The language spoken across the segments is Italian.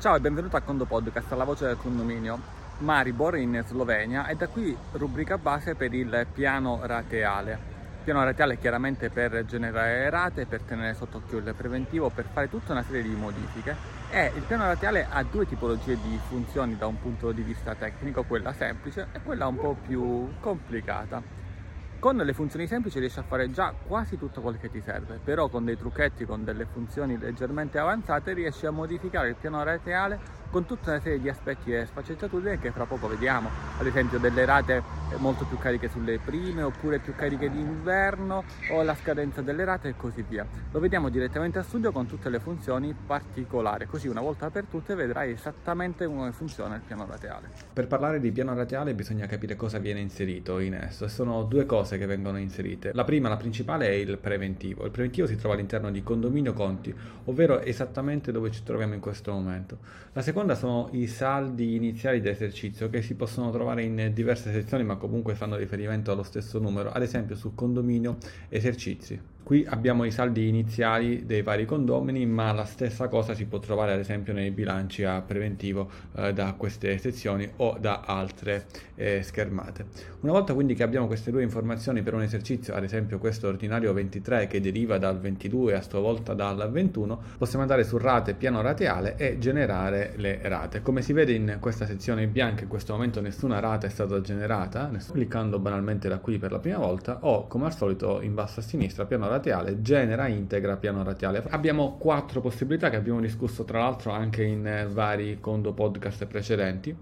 Ciao e benvenuto a Condo Podcast, la voce del condominio. Maribor in Slovenia e da qui rubrica base per il piano rateale. Piano rateale chiaramente per generare rate, per tenere sotto occhio il preventivo, per fare tutta una serie di modifiche e il piano rateale ha due tipologie di funzioni da un punto di vista tecnico, quella semplice e quella un po' più complicata. Con le funzioni semplici riesci a fare già quasi tutto quello che ti serve, però con dei trucchetti, con delle funzioni leggermente avanzate riesci a modificare il piano rateale con tutta una serie di aspetti e sfaccettature che fra poco vediamo, ad esempio delle rate molto più cariche sulle prime oppure più cariche d'inverno o la scadenza delle rate e così via. Lo vediamo direttamente a studio con tutte le funzioni particolari, così una volta per tutte vedrai esattamente come funziona il piano rateale. Per parlare di piano rateale bisogna capire cosa viene inserito in esso e sono due cose che vengono inserite. La prima, la principale, è il preventivo. Il preventivo si trova all'interno di condominio conti, ovvero esattamente dove ci troviamo in questo momento. La seconda seconda sono i saldi iniziali d'esercizio che si possono trovare in diverse sezioni ma comunque fanno riferimento allo stesso numero, ad esempio sul condominio esercizi. Qui abbiamo i saldi iniziali dei vari condomini, ma la stessa cosa si può trovare ad esempio nei bilanci a preventivo eh, da queste sezioni o da altre eh, schermate. Una volta quindi che abbiamo queste due informazioni per un esercizio, ad esempio questo ordinario 23 che deriva dal 22 a sua volta dal 21, possiamo andare su rate piano rateale e generare le rate. Come si vede in questa sezione bianca in questo momento nessuna rata è stata generata, cliccando banalmente da qui per la prima volta o come al solito in basso a sinistra piano rateale radiale, genera integra piano radiale. Abbiamo quattro possibilità che abbiamo discusso tra l'altro anche in eh, vari condo podcast precedenti.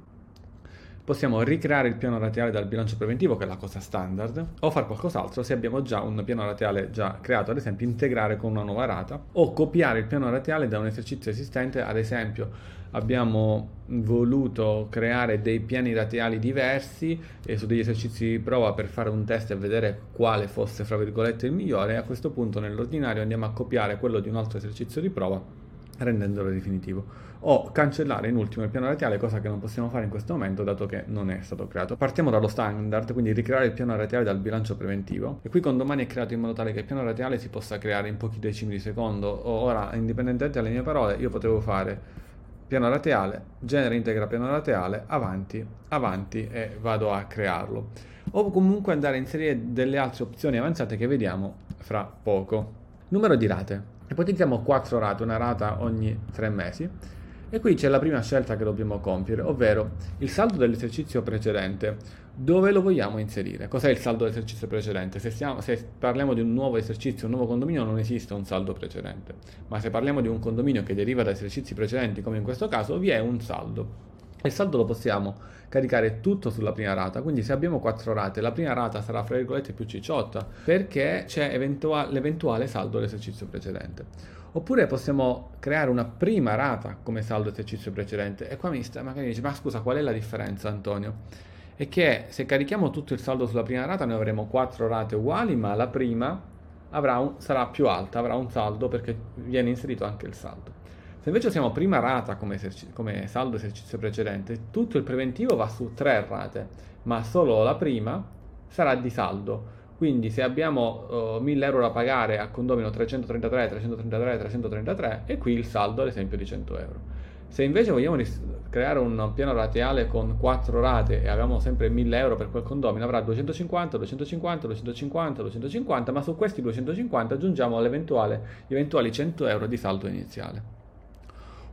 Possiamo ricreare il piano radiale dal bilancio preventivo, che è la cosa standard, o fare qualcos'altro se abbiamo già un piano radiale già creato, ad esempio integrare con una nuova rata, o copiare il piano radiale da un esercizio esistente, ad esempio abbiamo voluto creare dei piani rateali diversi e su degli esercizi di prova per fare un test e vedere quale fosse fra virgolette il migliore. E a questo punto nell'ordinario andiamo a copiare quello di un altro esercizio di prova rendendolo definitivo. O cancellare in ultimo il piano radiale cosa che non possiamo fare in questo momento dato che non è stato creato. Partiamo dallo standard quindi ricreare il piano radiale dal bilancio preventivo. E qui con domani è creato in modo tale che il piano radiale si possa creare in pochi decimi di secondo. Ora indipendentemente dalle mie parole io potevo fare piano laterale, genera integra piano laterale, avanti, avanti e vado a crearlo. O comunque andare a inserire delle altre opzioni avanzate che vediamo fra poco. Numero di rate. Ipotizziamo 4 rate, una rata ogni 3 mesi. E qui c'è la prima scelta che dobbiamo compiere, ovvero il saldo dell'esercizio precedente. Dove lo vogliamo inserire? Cos'è il saldo dell'esercizio precedente? Se, stiamo, se, parliamo di un nuovo esercizio, un nuovo condominio, non esiste un saldo precedente. Ma se parliamo di un condominio che deriva da esercizi precedenti, come in questo caso, vi è un saldo. Il saldo lo possiamo caricare tutto sulla prima rata, quindi se abbiamo quattro rate, la prima rata sarà fra virgolette più cicciotta perché c'è eventua- l'eventuale saldo dell'esercizio precedente. Oppure possiamo creare una prima rata come saldo esercizio precedente. E qua mi sta, magari dice, ma scusa, qual è la differenza Antonio? È che se carichiamo tutto il saldo sulla prima rata, noi avremo quattro rate uguali, ma la prima un, sarà più alta, avrà un saldo perché viene inserito anche il saldo. Se invece usiamo prima rata come, eserci- come saldo esercizio precedente, tutto il preventivo va su tre rate, ma solo la prima sarà di saldo. Quindi se abbiamo uh, 1000 euro da pagare a condomino 333, 333, 333 e qui il saldo ad esempio di 100 euro. Se invece vogliamo creare un piano rateale con 4 rate e abbiamo sempre 1000 euro per quel condomino, avrà 250, 250, 250, 250, ma su questi 250 aggiungiamo gli eventuali 100 euro di saldo iniziale.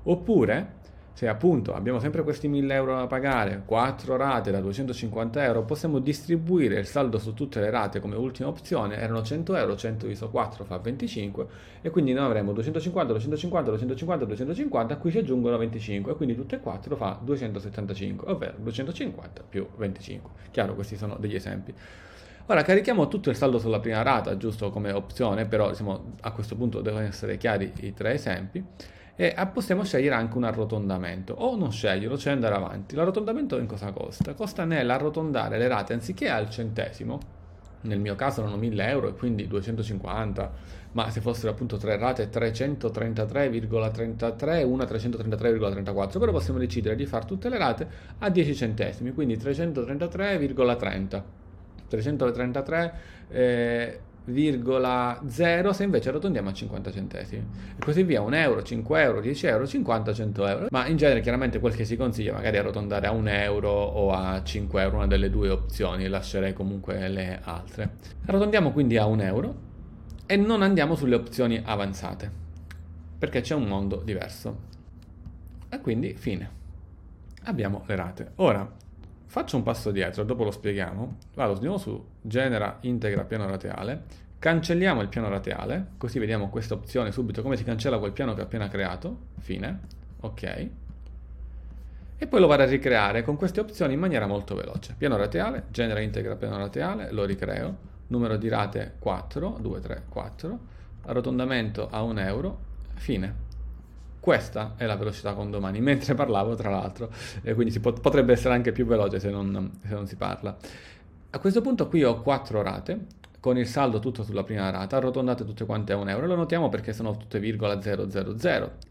Oppure se appunto abbiamo sempre questi 1000 euro da pagare, 4 rate da 250 euro, possiamo distribuire il saldo su tutte le rate come ultima opzione, erano 100 euro, 100 diviso 4 fa 25 e quindi noi avremo 250, 250, 250, 250, a cui si aggiungono 25 e quindi tutte e 4 fa 275, ovvero 250 più 25. Chiaro, questi sono degli esempi. Ora carichiamo tutto il saldo sulla prima rata, giusto come opzione, però diciamo, a questo punto devono essere chiari i tre esempi e possiamo scegliere anche un arrotondamento o non sceglierlo, cioè andare avanti. L'arrotondamento in cosa costa? Costa nell'arrotondare le rate anziché al centesimo, nel mio caso erano 1000 euro e quindi 250, ma se fossero appunto tre rate 333,33 una 333,34, però possiamo decidere di fare tutte le rate a 10 centesimi, quindi 333,30. 333 eh, 0,0 se invece arrotondiamo a 50 centesimi. E così via 1 euro, 5 euro, 10 euro, 50, 100 euro. Ma in genere chiaramente quel che si consiglia magari arrotondare a 1 euro o a 5 euro una delle due opzioni lascerei comunque le altre. Arrotondiamo quindi a 1 euro e non andiamo sulle opzioni avanzate perché c'è un mondo diverso. E quindi fine. Abbiamo le rate. Ora Faccio un passo dietro, dopo lo spieghiamo. Vado di nuovo su genera integra piano rateale, cancelliamo il piano rateale, così vediamo questa opzione subito come si cancella quel piano che ho appena creato, fine, ok. E poi lo vado a ricreare con queste opzioni in maniera molto veloce. Piano rateale, genera integra piano rateale, lo ricreo, numero di rate 4, 2, 3, 4, arrotondamento a 1 euro, fine. Questa è la velocità con domani, mentre parlavo tra l'altro, e quindi pot- potrebbe essere anche più veloce se non, se non si parla. A questo punto qui ho quattro rate, con il saldo tutto sulla prima rata, arrotondate tutte quante a un euro. Lo notiamo perché sono tutte virgola 000.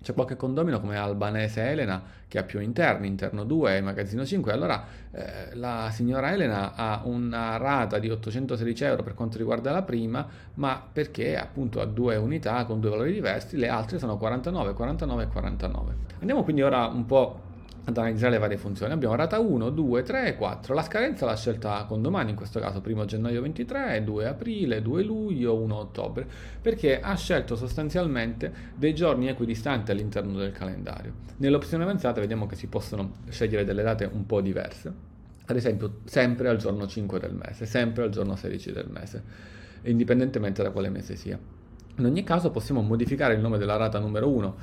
C'è qualche condomino come Albanese Elena che ha più interni, interno 2 e magazzino 5. Allora eh, la signora Elena ha una rata di 816 euro per quanto riguarda la prima, ma perché appunto ha due unità con due valori diversi, le altre sono 49, 49 e 49. Andiamo quindi ora un po' ad analizzare le varie funzioni. Abbiamo rata 1, 2, 3 e 4. La scadenza l'ha scelta con domani, in questo caso 1 gennaio 23, 2 aprile, 2 luglio, 1 ottobre, perché ha scelto sostanzialmente dei giorni equidistanti all'interno del calendario. Nell'opzione avanzata vediamo che si possono scegliere delle date un po' diverse. Ad esempio, sempre al giorno 5 del mese, sempre al giorno 16 del mese, indipendentemente da quale mese sia. In ogni caso possiamo modificare il nome della rata numero 1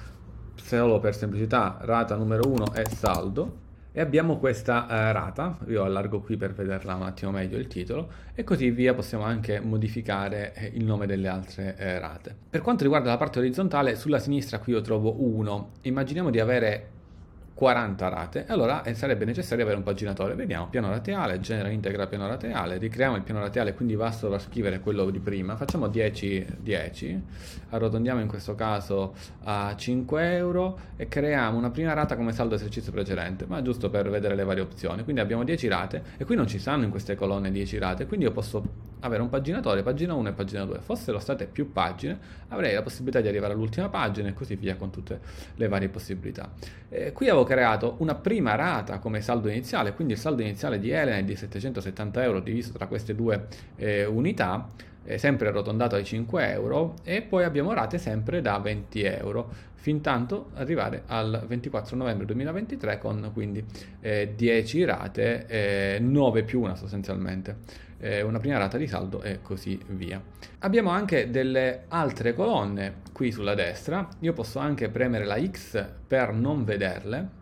solo per semplicità rata numero 1 è saldo e abbiamo questa eh, rata, io allargo qui per vederla un attimo meglio il titolo e così via possiamo anche modificare eh, il nome delle altre eh, rate. Per quanto riguarda la parte orizzontale, sulla sinistra qui io trovo 1, immaginiamo di avere 40 rate, allora eh, sarebbe necessario avere un paginatore. Vediamo, piano rateale, genera integra piano rateale, ricreiamo il piano rateale, quindi va a scrivere quello di prima, facciamo 10, 10, arrotondiamo in questo caso a 5 euro e creiamo una prima rata come saldo esercizio precedente, ma giusto per vedere le varie opzioni. Quindi abbiamo 10 rate e qui non ci stanno in queste colonne 10 rate, quindi io posso avere un paginatore, pagina 1 e pagina 2. Fossero state più pagine, avrei la possibilità di arrivare all'ultima pagina e così via con tutte le varie possibilità. Eh, qui avevo creato una prima rata come saldo iniziale, quindi il saldo iniziale di Elena è di 770 euro diviso tra queste due eh, unità, eh, sempre arrotondato ai 5 euro, e poi abbiamo rate sempre da 20 euro, fin tanto arrivare al 24 novembre 2023 con quindi 10 eh, rate, 9 eh, più una sostanzialmente. Eh, una prima rata di saldo e così via. Abbiamo anche delle altre colonne qui sulla destra, io posso anche premere la X per non vederle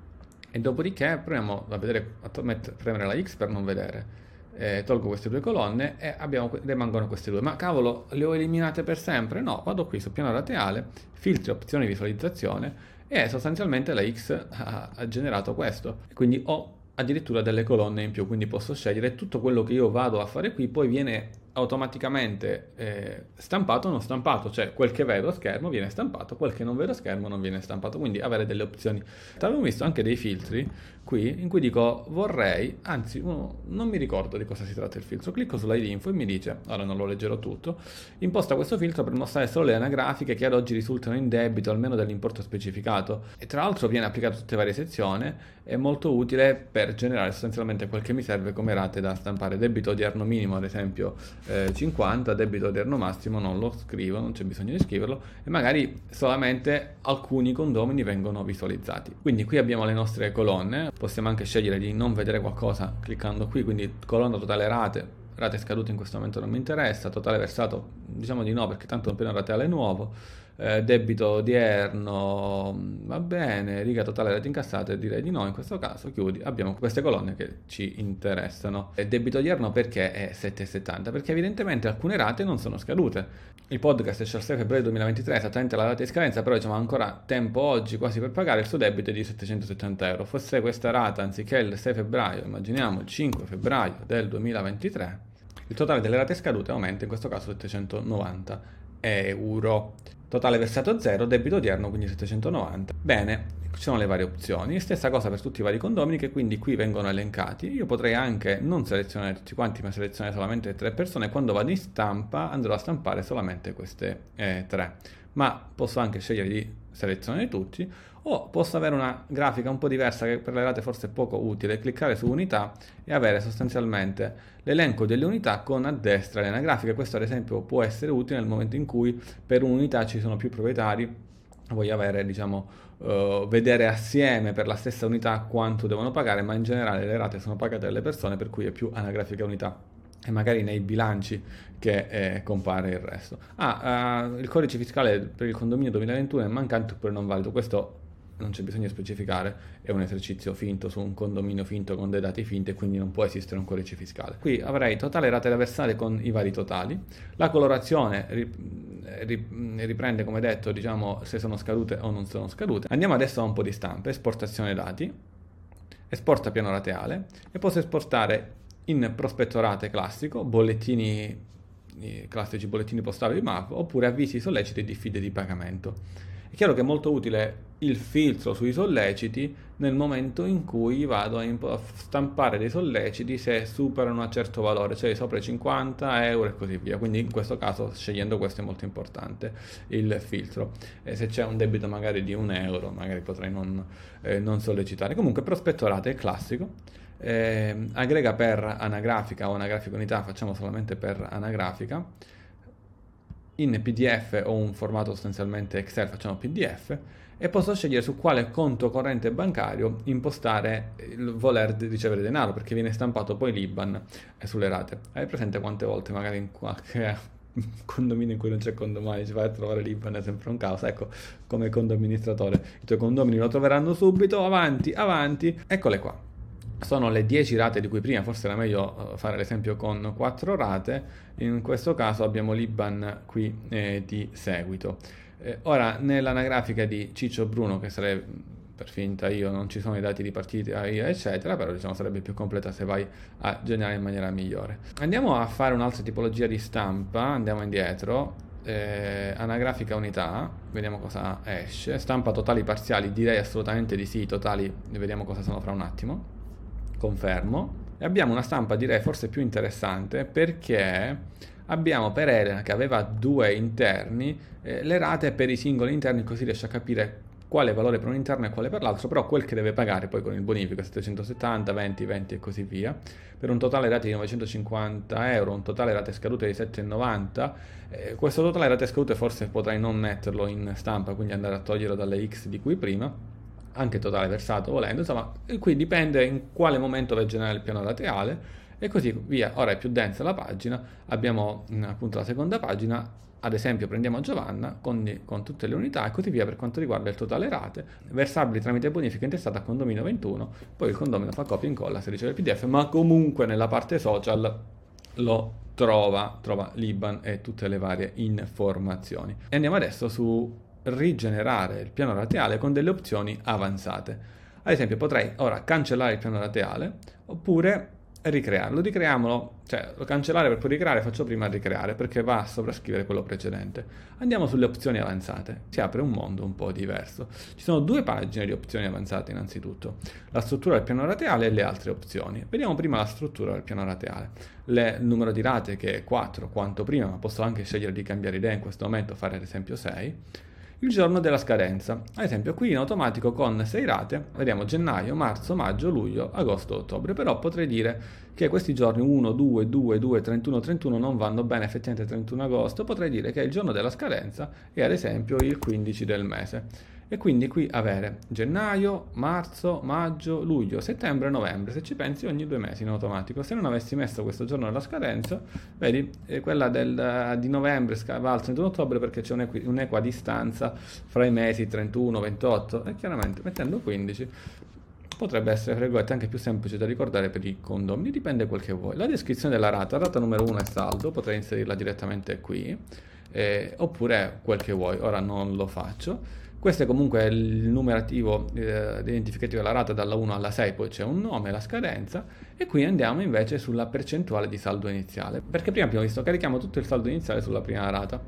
e dopodiché proviamo a, vedere, a premere la X per non vedere. Eh, tolgo queste due colonne e abbiamo, rimangono queste due. Ma cavolo, le ho eliminate per sempre? No, vado qui sul piano rateale, filtri opzioni visualizzazione e sostanzialmente la X ha, ha generato questo. Quindi ho addirittura delle colonne in più, quindi posso scegliere tutto quello che io vado a fare qui, poi viene automaticamente eh, stampato o non stampato, cioè quel che vedo a schermo viene stampato, quel che non vedo a schermo non viene stampato, quindi avere delle opzioni. Avevo visto anche dei filtri qui in cui dico vorrei, anzi uno, non mi ricordo di cosa si tratta il filtro, clicco sulla info e mi dice, ora non lo leggerò tutto, imposta questo filtro per mostrare solo le anagrafiche che ad oggi risultano in debito almeno dell'importo specificato. E tra l'altro viene applicato a tutte le varie sezioni, è molto utile per generare sostanzialmente quel che mi serve come rate da stampare, debito odierno minimo ad esempio eh, 50, debito odierno massimo non lo scrivo, non c'è bisogno di scriverlo e magari solamente alcuni condomini vengono visualizzati. Quindi qui abbiamo le nostre colonne, possiamo anche scegliere di non vedere qualcosa cliccando qui, quindi colonna totale rate, rate scadute in questo momento non mi interessa, totale versato diciamo di no perché tanto è piano rateale nuovo eh, debito odierno, va bene, riga totale rate incassate, direi di no, in questo caso chiudi, abbiamo queste colonne che ci interessano. E debito odierno perché è 7,70? Perché evidentemente alcune rate non sono scadute. Il podcast esce al 6 febbraio 2023, esattamente la data di scadenza, però diciamo ancora tempo oggi quasi per pagare, il suo debito è di 770 euro. Fosse questa rata anziché il 6 febbraio, immaginiamo il 5 febbraio del 2023, il totale delle rate scadute aumenta in questo caso 790 euro. Totale versato 0, debito odierno quindi 790. Bene, ci sono le varie opzioni. Stessa cosa per tutti i vari condomini che quindi qui vengono elencati. Io potrei anche non selezionare tutti quanti, ma selezionare solamente tre persone. Quando vado in stampa andrò a stampare solamente queste eh, tre. Ma posso anche scegliere di selezionare tutti o posso avere una grafica un po' diversa che per le rate forse è poco utile, cliccare su unità e avere sostanzialmente l'elenco delle unità con a destra l'anagrafica. Questo ad esempio può essere utile nel momento in cui per un'unità ci sono più proprietari, voglio avere diciamo uh, vedere assieme per la stessa unità quanto devono pagare, ma in generale le rate sono pagate dalle persone per cui è più anagrafica unità e magari nei bilanci che eh, compare il resto. Ah, uh, il codice fiscale per il condominio 2021 è mancante oppure non valido. Questo non c'è bisogno di specificare, è un esercizio finto su un condominio finto con dei dati finti e quindi non può esistere un codice fiscale. Qui avrei totale rate da versare con i vari totali, la colorazione riprende come detto diciamo se sono scadute o non sono scadute. Andiamo adesso a un po' di stampe, esportazione dati, esporta piano rateale e posso esportare in prospettorate classico, bollettini classici bollettini postali di MAV oppure avvisi solleciti e diffide di pagamento. È chiaro che è molto utile il filtro sui solleciti nel momento in cui vado a stampare dei solleciti se superano un certo valore, cioè sopra i 50 euro e così via. Quindi in questo caso scegliendo questo è molto importante il filtro. E se c'è un debito magari di un euro, magari potrei non, eh, non sollecitare. Comunque prospettorate è classico. Eh, aggrega per anagrafica o anagrafica unità, facciamo solamente per anagrafica in PDF o un formato sostanzialmente Excel, facciamo PDF, e posso scegliere su quale conto corrente bancario impostare il voler ricevere denaro, perché viene stampato poi l'IBAN sulle rate. Hai presente quante volte magari in qualche condominio in cui non c'è condomini ci vai a trovare l'IBAN è sempre un caos, ecco come condoministratore, i tuoi condomini lo troveranno subito, avanti, avanti, eccole qua sono le 10 rate di cui prima forse era meglio eh, fare l'esempio con 4 rate, in questo caso abbiamo l'IBAN qui eh, di seguito. Eh, ora nell'anagrafica di Ciccio Bruno, che sarebbe per finta io, non ci sono i dati di partita io, eccetera, però diciamo sarebbe più completa se vai a generare in maniera migliore. Andiamo a fare un'altra tipologia di stampa, andiamo indietro, eh, anagrafica unità, vediamo cosa esce, stampa totali parziali, direi assolutamente di sì, totali, vediamo cosa sono fra un attimo confermo. E abbiamo una stampa direi forse più interessante perché abbiamo per Elena che aveva due interni eh, le rate per i singoli interni così riesce a capire quale valore per un interno e quale per l'altro, però quel che deve pagare poi con il bonifico 770, 20, 20 e così via, per un totale rate di 950 euro, un totale rate scadute di 7,90, eh, questo totale rate scadute forse potrai non metterlo in stampa, quindi andare a toglierlo dalle X di cui prima, anche totale versato volendo, insomma, qui dipende in quale momento vai a generare il piano laterale e così via. Ora è più densa la pagina, abbiamo mm, appunto la seconda pagina, ad esempio prendiamo Giovanna con, con, tutte le unità e così via per quanto riguarda il totale rate, versabili tramite bonifica intestata a condomino 21, poi il condomino fa copia e incolla se riceve il PDF, ma comunque nella parte social lo trova, trova l'IBAN e tutte le varie informazioni. E andiamo adesso su rigenerare il piano rateale con delle opzioni avanzate. Ad esempio potrei ora cancellare il piano rateale oppure ricrearlo. Ricreamolo, cioè lo cancellare per poi ricreare faccio prima ricreare perché va a sovrascrivere quello precedente. Andiamo sulle opzioni avanzate. Si apre un mondo un po' diverso. Ci sono due pagine di opzioni avanzate innanzitutto. La struttura del piano rateale e le altre opzioni. Vediamo prima la struttura del piano rateale. Le, il numero di rate che è 4 quanto prima, ma posso anche scegliere di cambiare idea in questo momento, fare ad esempio 6 il giorno della scadenza. Ad esempio qui in automatico con 6 rate, vediamo gennaio, marzo, maggio, luglio, agosto, ottobre, però potrei dire che questi giorni 1, 2, 2, 2, 31, 31 non vanno bene effettivamente 31 agosto, potrei dire che il giorno della scadenza è ad esempio il 15 del mese e quindi qui avere gennaio, marzo, maggio, luglio, settembre, novembre, se ci pensi ogni due mesi in automatico. Se non avessi messo questo giorno della scadenza, vedi, quella del, di novembre va al 31 ottobre perché c'è un'equa distanza fra i mesi 31, 28 e chiaramente mettendo 15 potrebbe essere virgolette, anche più semplice da ricordare per i condomini, dipende quel che vuoi. La descrizione della rata, rata numero 1 è saldo, potrei inserirla direttamente qui, eh, oppure quel che vuoi, ora non lo faccio. Questo è comunque il numerativo eh, identificativo della rata dalla 1 alla 6, poi c'è un nome, la scadenza e qui andiamo invece sulla percentuale di saldo iniziale, perché prima abbiamo visto carichiamo tutto il saldo iniziale sulla prima rata.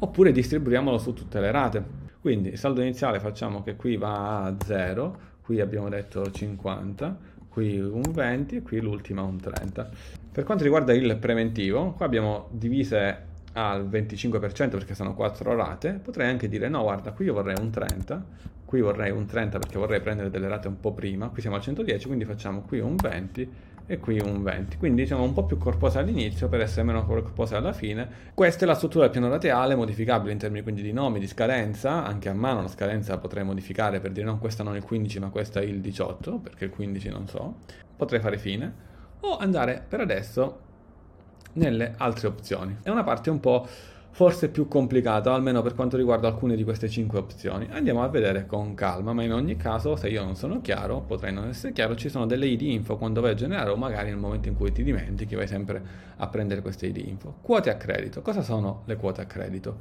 oppure distribuiamolo su tutte le rate. Quindi il saldo iniziale facciamo che qui va a 0, qui abbiamo detto 50, qui un 20 e qui l'ultima un 30. Per quanto riguarda il preventivo, qua abbiamo divise al 25% perché sono 4 rate, potrei anche dire no, guarda, qui io vorrei un 30, qui vorrei un 30 perché vorrei prendere delle rate un po' prima, qui siamo al 110, quindi facciamo qui un 20 e qui un 20. Quindi diciamo un po' più corposa all'inizio per essere meno corposa alla fine. Questa è la struttura del piano rateale, modificabile in termini quindi di nomi, di scadenza, anche a mano la scadenza potrei modificare per dire no, questa non è il 15 ma questa il 18, perché il 15 non so. Potrei fare fine o andare per adesso nelle altre opzioni. È una parte un po' forse più complicata, almeno per quanto riguarda alcune di queste 5 opzioni. Andiamo a vedere con calma, ma in ogni caso, se io non sono chiaro, potrei non essere chiaro, ci sono delle ID info quando vai a generare o magari nel momento in cui ti dimentichi vai sempre a prendere queste ID info. Quote a credito. Cosa sono le quote a credito?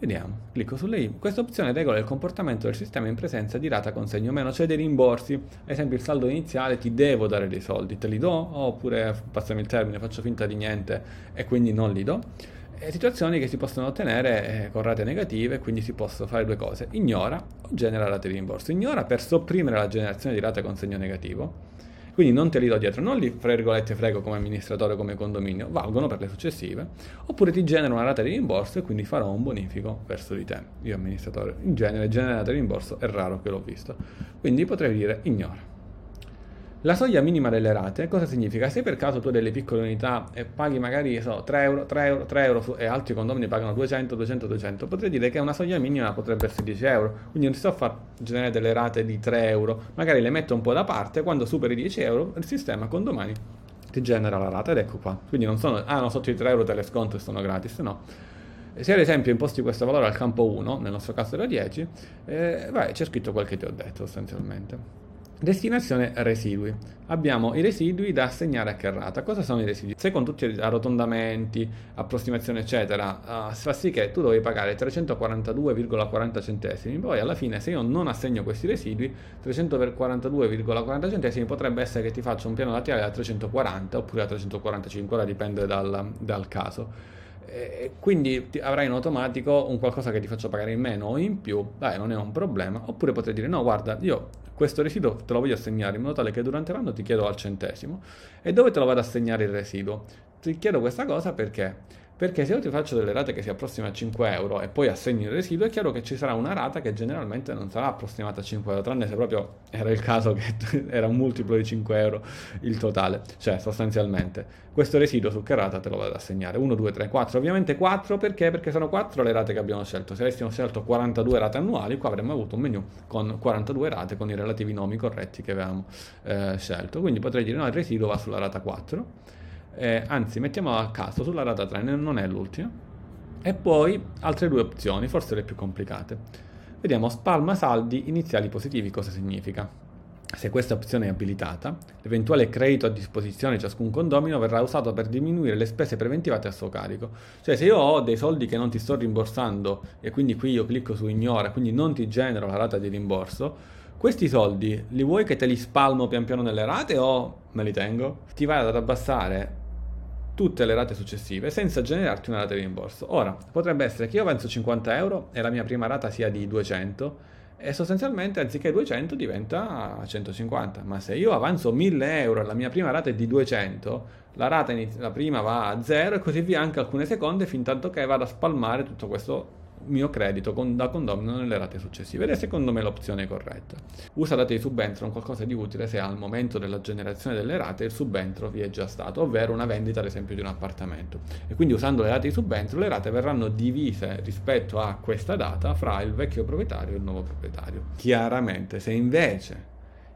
Vediamo, clicco sulle I. Questa opzione regola il comportamento del sistema in presenza di rata consegno meno, cioè dei rimborsi. Ad esempio il saldo iniziale ti devo dare dei soldi, te li do oppure passami il termine, faccio finta di niente e quindi non li do situazioni che si possono ottenere eh, con rate negative, quindi si possono fare due cose, ignora o genera rate di rimborso. Ignora per sopprimere la generazione di rate con segno negativo, quindi non te li do dietro, non li fra virgolette frego come amministratore come condominio, valgono per le successive, oppure ti genera una rata di rimborso e quindi farò un bonifico verso di te. Io amministratore, in genere generare rimborso è raro che l'ho visto, quindi potrei dire ignora. La soglia minima delle rate cosa significa? Se per caso tu hai delle piccole unità e paghi magari so, 3 euro, 3 euro, 3 euro su, e altri condomini pagano 200, 200, 200, potrei dire che una soglia minima potrebbe essere 10 euro. Quindi non ti sto a far generare delle rate di 3 euro, magari le metto un po' da parte, quando superi 10 euro il sistema condomani ti genera la rata ed ecco qua. Quindi non sono, ah no, sotto i 3 euro te le sconto e sono gratis, no. Se ad esempio imposti questo valore al campo 1, nel nostro caso era 10, eh, vai, c'è scritto quel che ti ho detto sostanzialmente. Destinazione residui. Abbiamo i residui da assegnare a che rata. Cosa sono i residui? Se con tutti gli arrotondamenti, approssimazioni eccetera, uh, fa sì che tu devi pagare 342,40 centesimi, poi alla fine se io non assegno questi residui, 342,40 centesimi potrebbe essere che ti faccia un piano laterale da 340 oppure da 345, ora dipende dal, dal caso. E quindi avrai in automatico un qualcosa che ti faccia pagare in meno o in più, dai, non è un problema. Oppure potrei dire: no, guarda, io questo residuo te lo voglio assegnare in modo tale che durante l'anno ti chiedo al centesimo. E dove te lo vado ad assegnare il residuo? Ti chiedo questa cosa perché? Perché se io ti faccio delle rate che si approssimano a 5 euro e poi assegni il residuo, è chiaro che ci sarà una rata che generalmente non sarà approssimata a 5 euro, tranne se proprio era il caso che era un multiplo di 5 euro il totale. Cioè, sostanzialmente, questo residuo su che rata te lo vado ad assegnare? 1, 2, 3, 4. Ovviamente 4 perché? Perché sono 4 le rate che abbiamo scelto. Se avessimo scelto 42 rate annuali, qua avremmo avuto un menu con 42 rate con i relativi nomi corretti che avevamo eh, scelto. Quindi potrei dire no, il residuo va sulla rata 4 eh, anzi mettiamo a caso sulla rata 3, non è l'ultima, e poi altre due opzioni, forse le più complicate. Vediamo spalma saldi iniziali positivi, cosa significa? Se questa opzione è abilitata, l'eventuale credito a disposizione di ciascun condomino verrà usato per diminuire le spese preventivate a suo carico. Cioè se io ho dei soldi che non ti sto rimborsando e quindi qui io clicco su ignora, quindi non ti genero la rata di rimborso, questi soldi li vuoi che te li spalmo pian piano nelle rate o me li tengo? Ti vai ad abbassare tutte le rate successive senza generarti una rata di rimborso. Ora, potrebbe essere che io avanzo 50 euro e la mia prima rata sia di 200 e sostanzialmente anziché 200 diventa 150, ma se io avanzo 1000 euro e la mia prima rata è di 200, la rata iniz- la prima va a 0 e così via anche alcune seconde fin tanto che vado a spalmare tutto questo mio credito con, da condomino nelle rate successive ed è secondo me l'opzione corretta. Usa date di subentro un qualcosa di utile se al momento della generazione delle rate il subentro vi è già stato, ovvero una vendita ad esempio di un appartamento. E quindi usando le rate di subentro le rate verranno divise rispetto a questa data fra il vecchio proprietario e il nuovo proprietario. Chiaramente se invece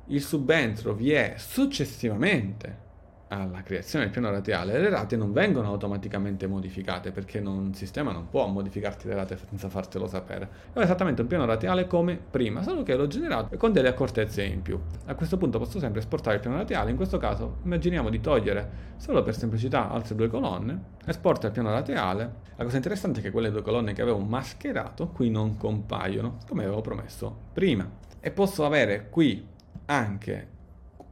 il subentro vi è successivamente alla creazione del piano rateale, le rate non vengono automaticamente modificate perché il sistema non può modificarti le rate senza fartelo sapere. È esattamente un piano rateale come prima, solo che l'ho generato con delle accortezze in più. A questo punto posso sempre esportare il piano rateale, in questo caso immaginiamo di togliere solo per semplicità altre due colonne, esporta il piano rateale. La cosa interessante è che quelle due colonne che avevo mascherato qui non compaiono, come avevo promesso prima. E posso avere qui anche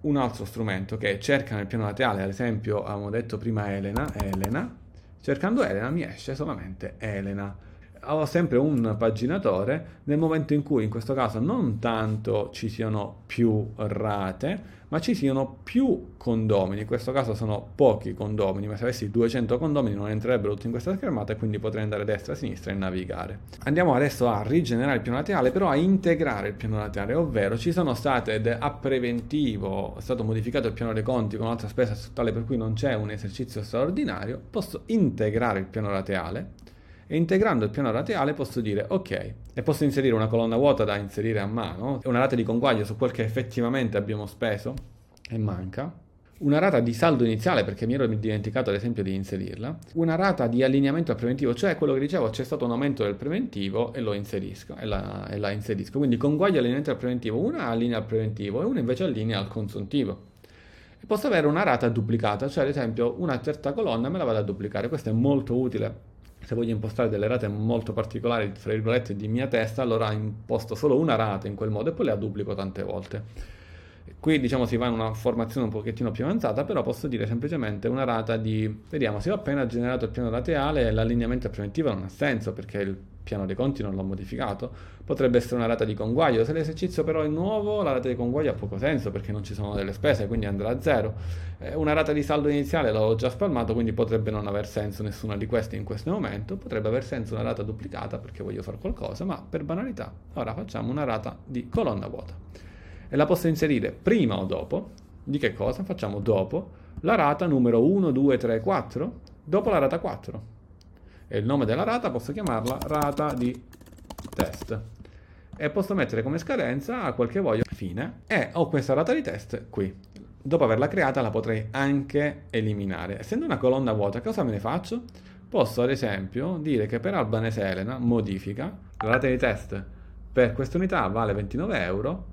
un altro strumento che cerca nel piano laterale, ad esempio avevamo detto prima Elena, Elena, cercando Elena mi esce solamente Elena. ho sempre un paginatore nel momento in cui in questo caso non tanto ci siano più rate, ma ci siano più condomini, in questo caso sono pochi condomini, ma se avessi 200 condomini non entrerebbero tutti in questa schermata e quindi potrei andare a destra a sinistra e navigare. Andiamo adesso a rigenerare il piano laterale, però a integrare il piano laterale, ovvero ci sono state a preventivo, è stato modificato il piano dei conti con un'altra spesa tale per cui non c'è un esercizio straordinario, posso integrare il piano laterale e integrando il piano rateale posso dire ok e posso inserire una colonna vuota da inserire a mano, una rata di conguaglio su quel che effettivamente abbiamo speso e manca, una rata di saldo iniziale perché mi ero dimenticato ad esempio di inserirla, una rata di allineamento al preventivo, cioè quello che dicevo c'è stato un aumento del preventivo e lo inserisco e la, e la inserisco, quindi conguaglio allineamento al preventivo, una allinea al preventivo e una invece allinea al consuntivo. E posso avere una rata duplicata, cioè ad esempio una certa colonna me la vado a duplicare, questo è molto utile se voglio impostare delle rate molto particolari, fra virgolette, di mia testa, allora imposto solo una rata in quel modo e poi la duplico tante volte. Qui diciamo si va in una formazione un pochettino più avanzata, però posso dire semplicemente una rata di, vediamo, si ho appena generato il piano laterale l'allineamento preventivo non ha senso perché il piano dei conti non l'ho modificato, potrebbe essere una rata di conguaglio, se l'esercizio però è nuovo la rata di conguaglio ha poco senso perché non ci sono delle spese, quindi andrà a zero, eh, una rata di saldo iniziale l'avevo già spalmato, quindi potrebbe non aver senso nessuna di queste in questo momento, potrebbe aver senso una rata duplicata perché voglio fare qualcosa, ma per banalità ora facciamo una rata di colonna vuota e la posso inserire prima o dopo, di che cosa? Facciamo dopo la rata numero 1, 2, 3, 4, dopo la rata 4 e il nome della rata posso chiamarla rata di test. E posso mettere come scadenza a quel che voglio. Fine. E ho questa rata di test qui. Dopo averla creata la potrei anche eliminare. Essendo una colonna vuota cosa me ne faccio? posso ad esempio dire che per Albanese Elena modifica la rata di test. Per questa unità vale 29 euro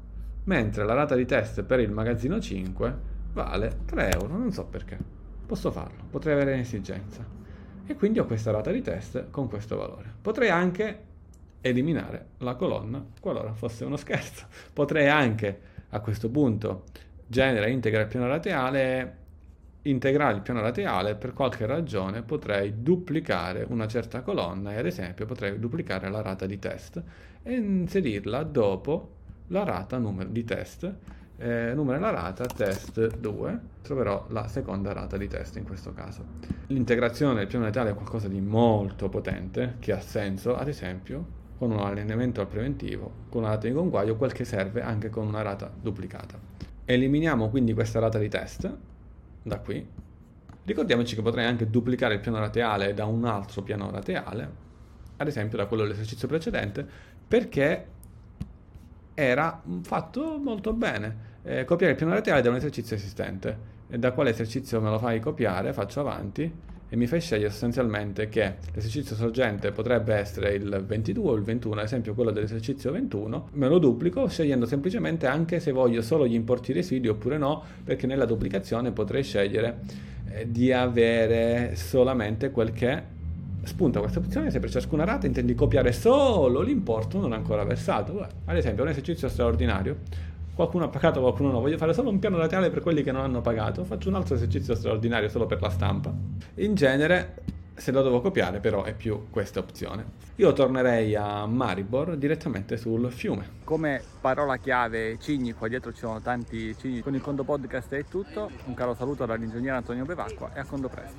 mentre la rata di test per il magazzino 5 vale 3 euro non so perché posso farlo potrei avere un'esigenza e quindi ho questa rata di test con questo valore. Potrei anche eliminare la colonna qualora fosse uno scherzo. Potrei anche a questo punto genera integra il piano laterale integrare il piano laterale per qualche ragione potrei duplicare una certa colonna e ad esempio potrei duplicare la rata di test e inserirla dopo la rata numero di test. Eh, numero la rata test 2 troverò la seconda rata di test in questo caso. L'integrazione del piano letale è qualcosa di molto potente che ha senso ad esempio con un allineamento al preventivo con una rata di conguaglio quel che serve anche con una rata duplicata. Eliminiamo quindi questa rata di test da qui. Ricordiamoci che potrei anche duplicare il piano laterale da un altro piano laterale ad esempio da quello dell'esercizio precedente perché era fatto molto bene eh, copiare il piano laterale da un esercizio esistente. E da quale esercizio me lo fai copiare, faccio avanti e mi fai scegliere sostanzialmente che l'esercizio sorgente potrebbe essere il 22 o il 21, ad esempio quello dell'esercizio 21, me lo duplico scegliendo semplicemente anche se voglio solo gli importi residui oppure no, perché nella duplicazione potrei scegliere eh, di avere solamente quel che spunta questa opzione se per ciascuna rata intendi copiare solo l'importo non ancora versato. Ad esempio un esercizio straordinario qualcuno ha pagato, qualcuno no. Voglio fare solo un piano laterale per quelli che non hanno pagato. Faccio un altro esercizio straordinario solo per la stampa. In genere, se lo devo copiare, però è più questa opzione. Io tornerei a Maribor direttamente sul fiume. Come parola chiave Cigni, qua dietro ci sono tanti Cigni. Con il Condo Podcast è tutto. Un caro saluto dall'ingegnere Antonio Bevacqua e a Condo Presto.